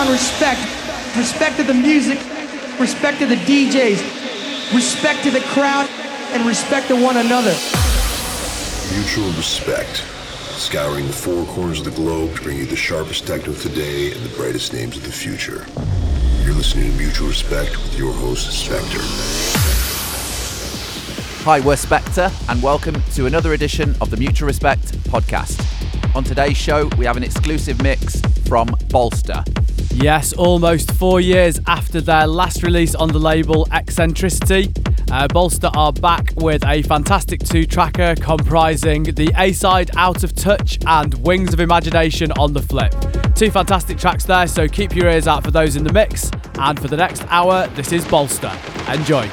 on respect. Respect to the music, respect to the DJs, respect to the crowd, and respect to one another. Mutual respect. Scouring the four corners of the globe to bring you the sharpest techno today and the brightest names of the future. You're listening to Mutual Respekt with your host, Spektre. Hi, we're Spektre, and welcome to another edition of the Mutual Respekt podcast. On today's show, we have an exclusive mix from Bolster. Yes, almost four years after their last release on the label Eccentricity, uh, Bolster are back with a fantastic two tracker comprising the A side Out of Touch and Wings of Imagination on the flip. Two fantastic tracks there, so keep your ears out for those in the mix. And for the next hour, this is Bolster. Enjoy.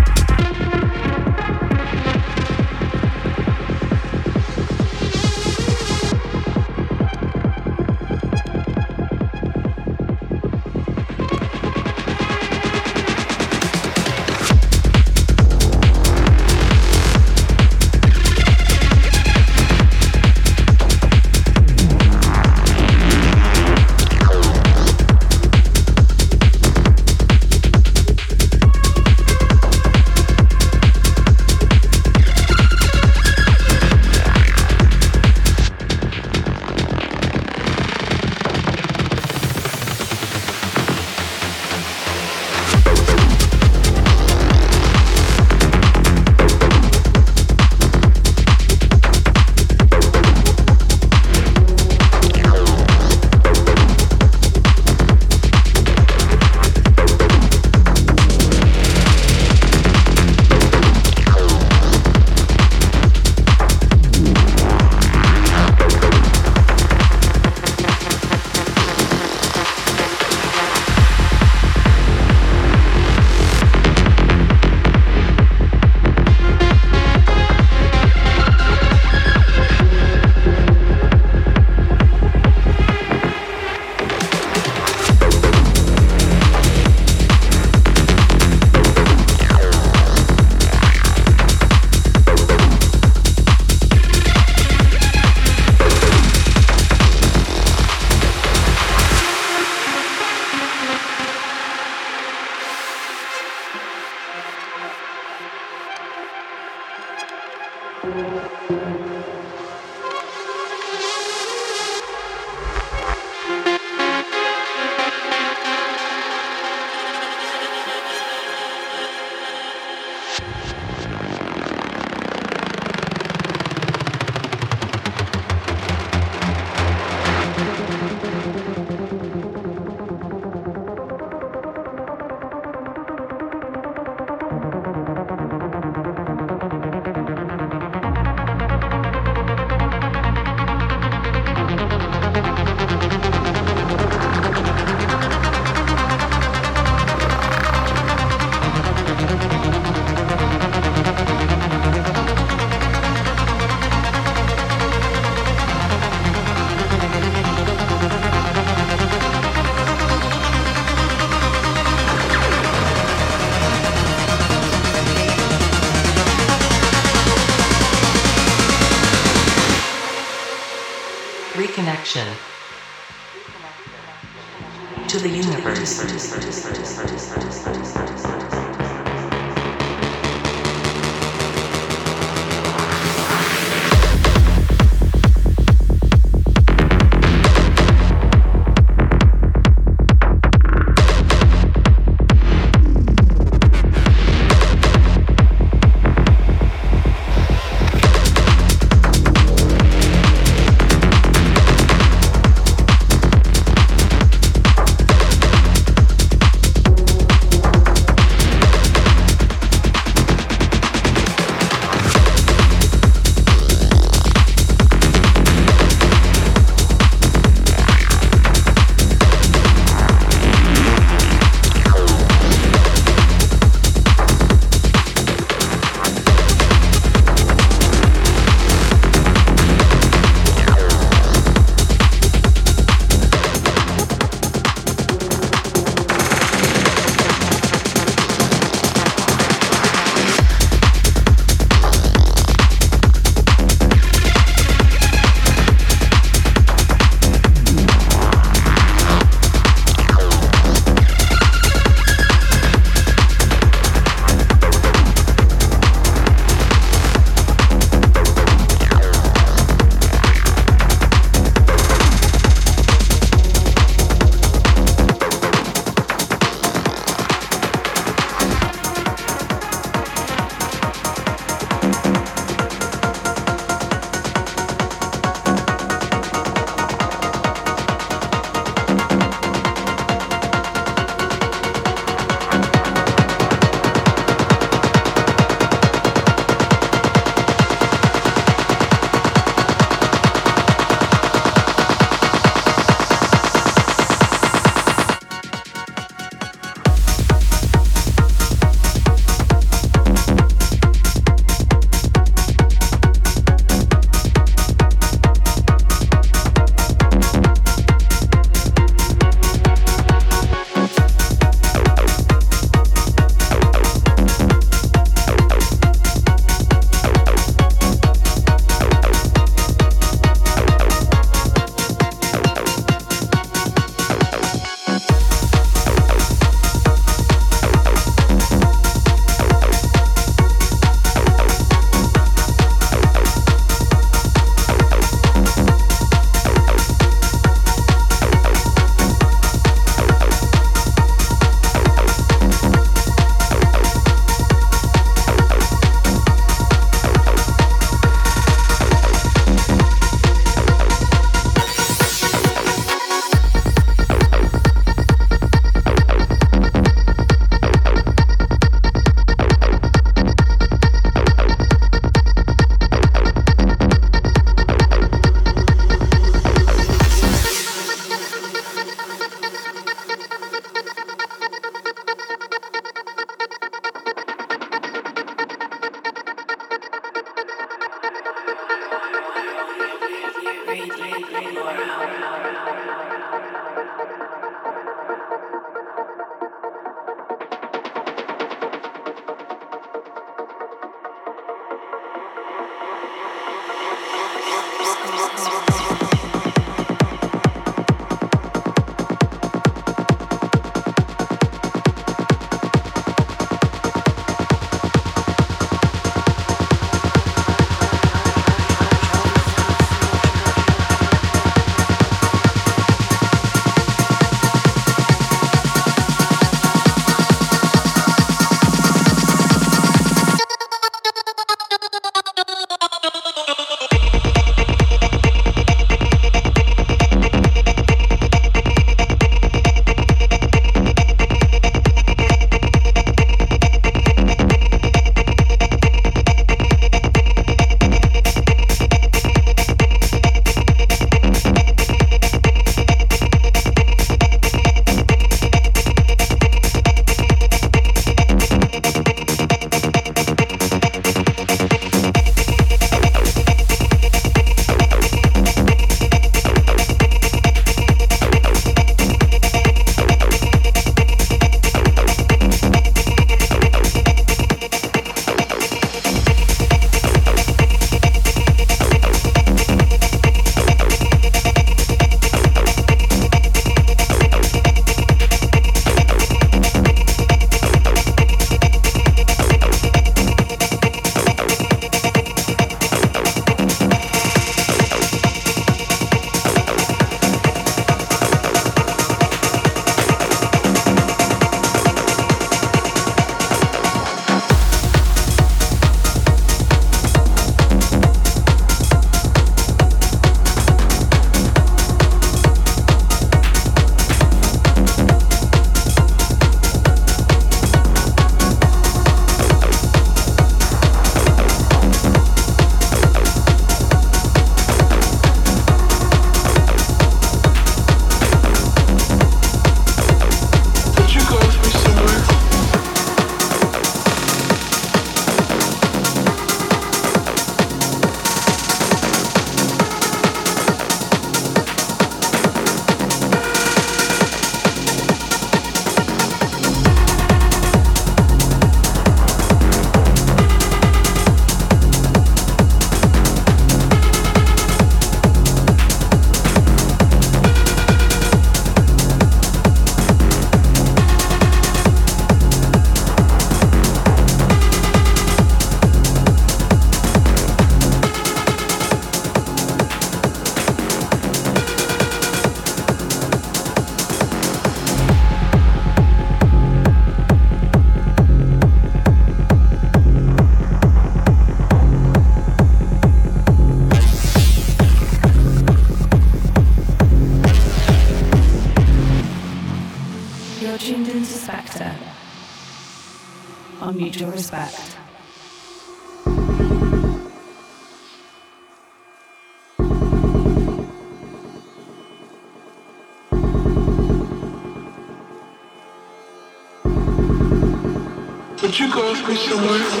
push the world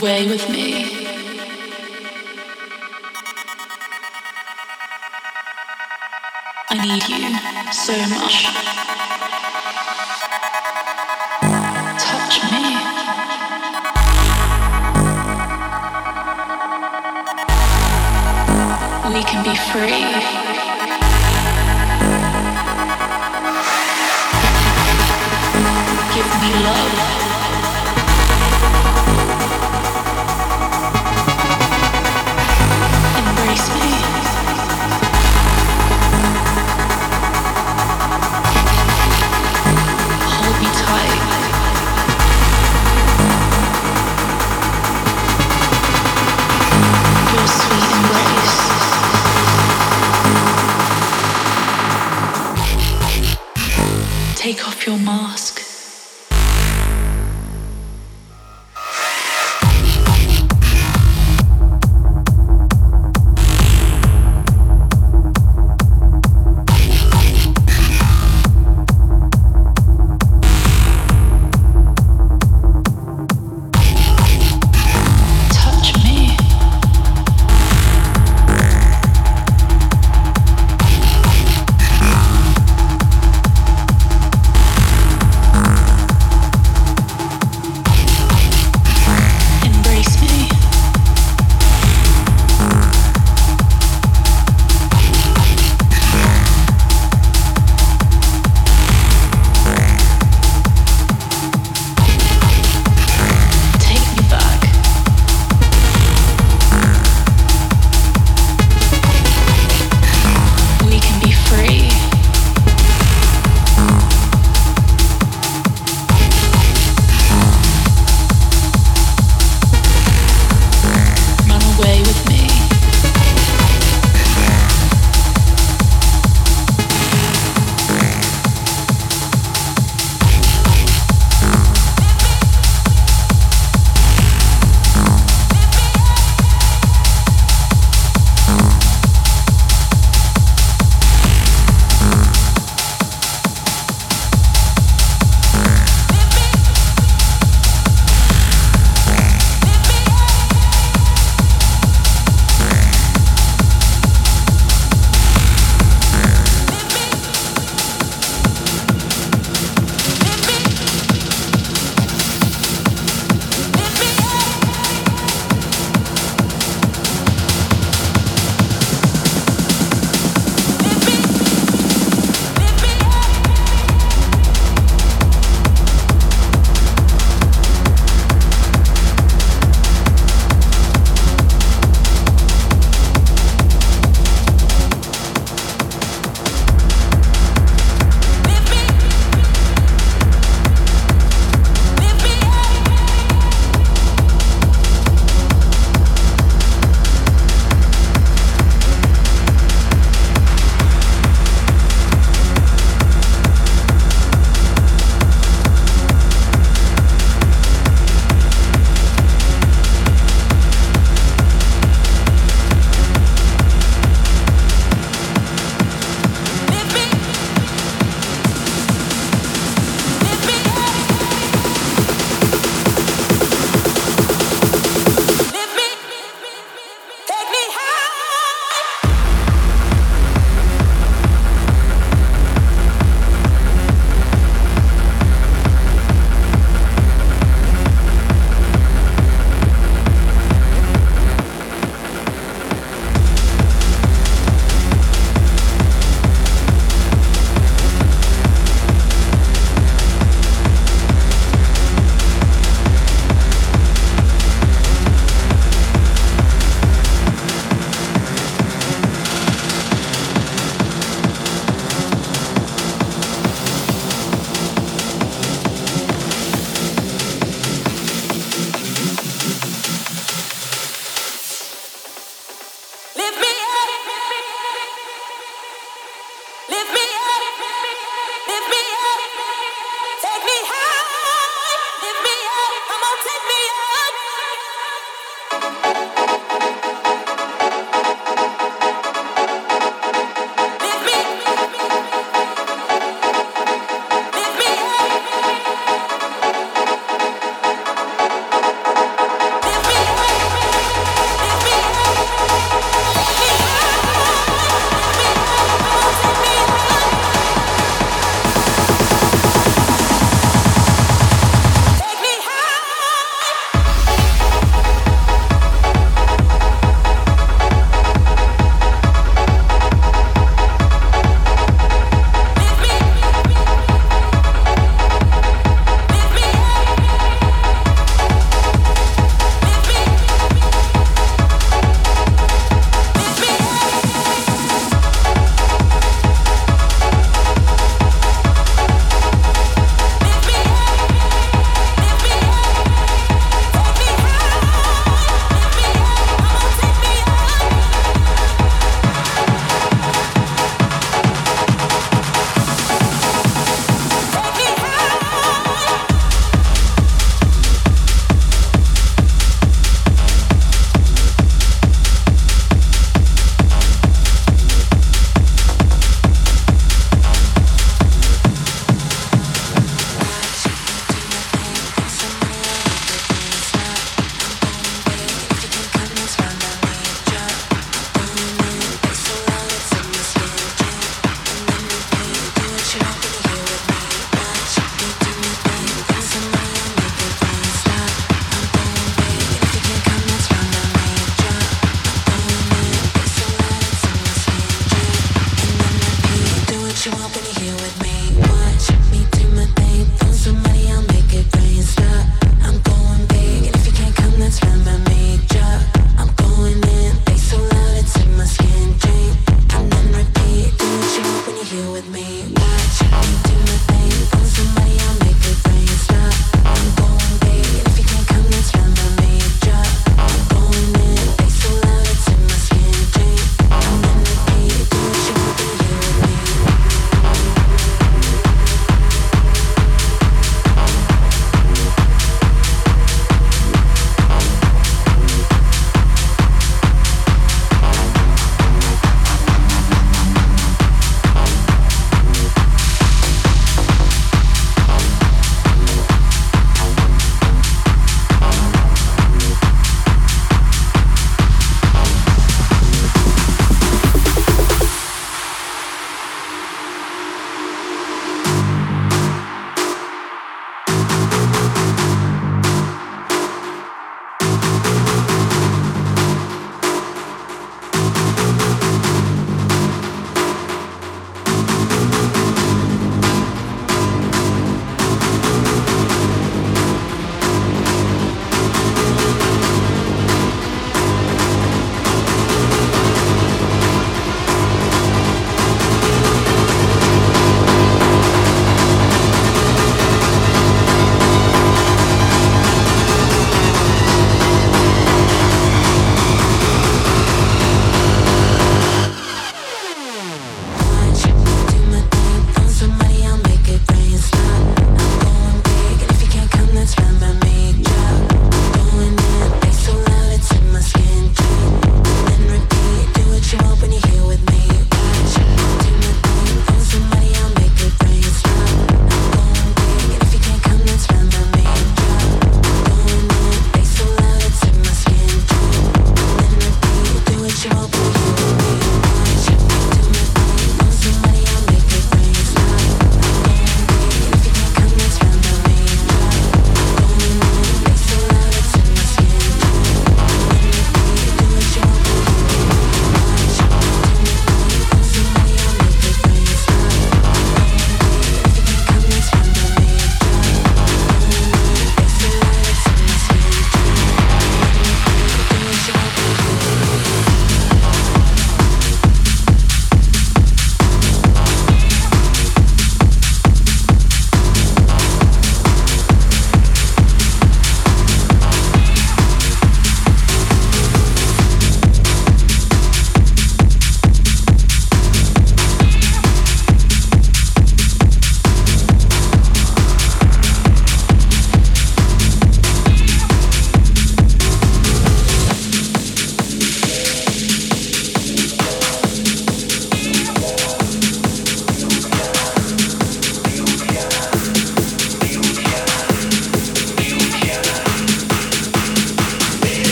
away with me. I need you so much. Touch me. We can be free.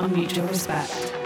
On Mutual Respekt.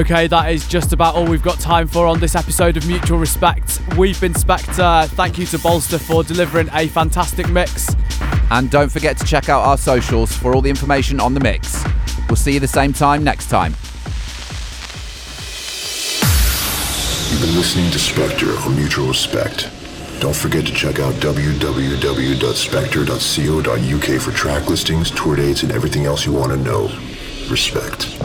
Okay, that is just about all we've got time for on this episode of Mutual Respekt. We've been Spektre. Thank you to Bolster for delivering a fantastic mix. And don't forget to check out our socials for all the information on the mix. We'll see you the same time next time. You've been listening to Spektre on Mutual Respekt. Don't forget to check out www.spektre.co.uk for track listings, tour dates, and everything else you want to know. Respect.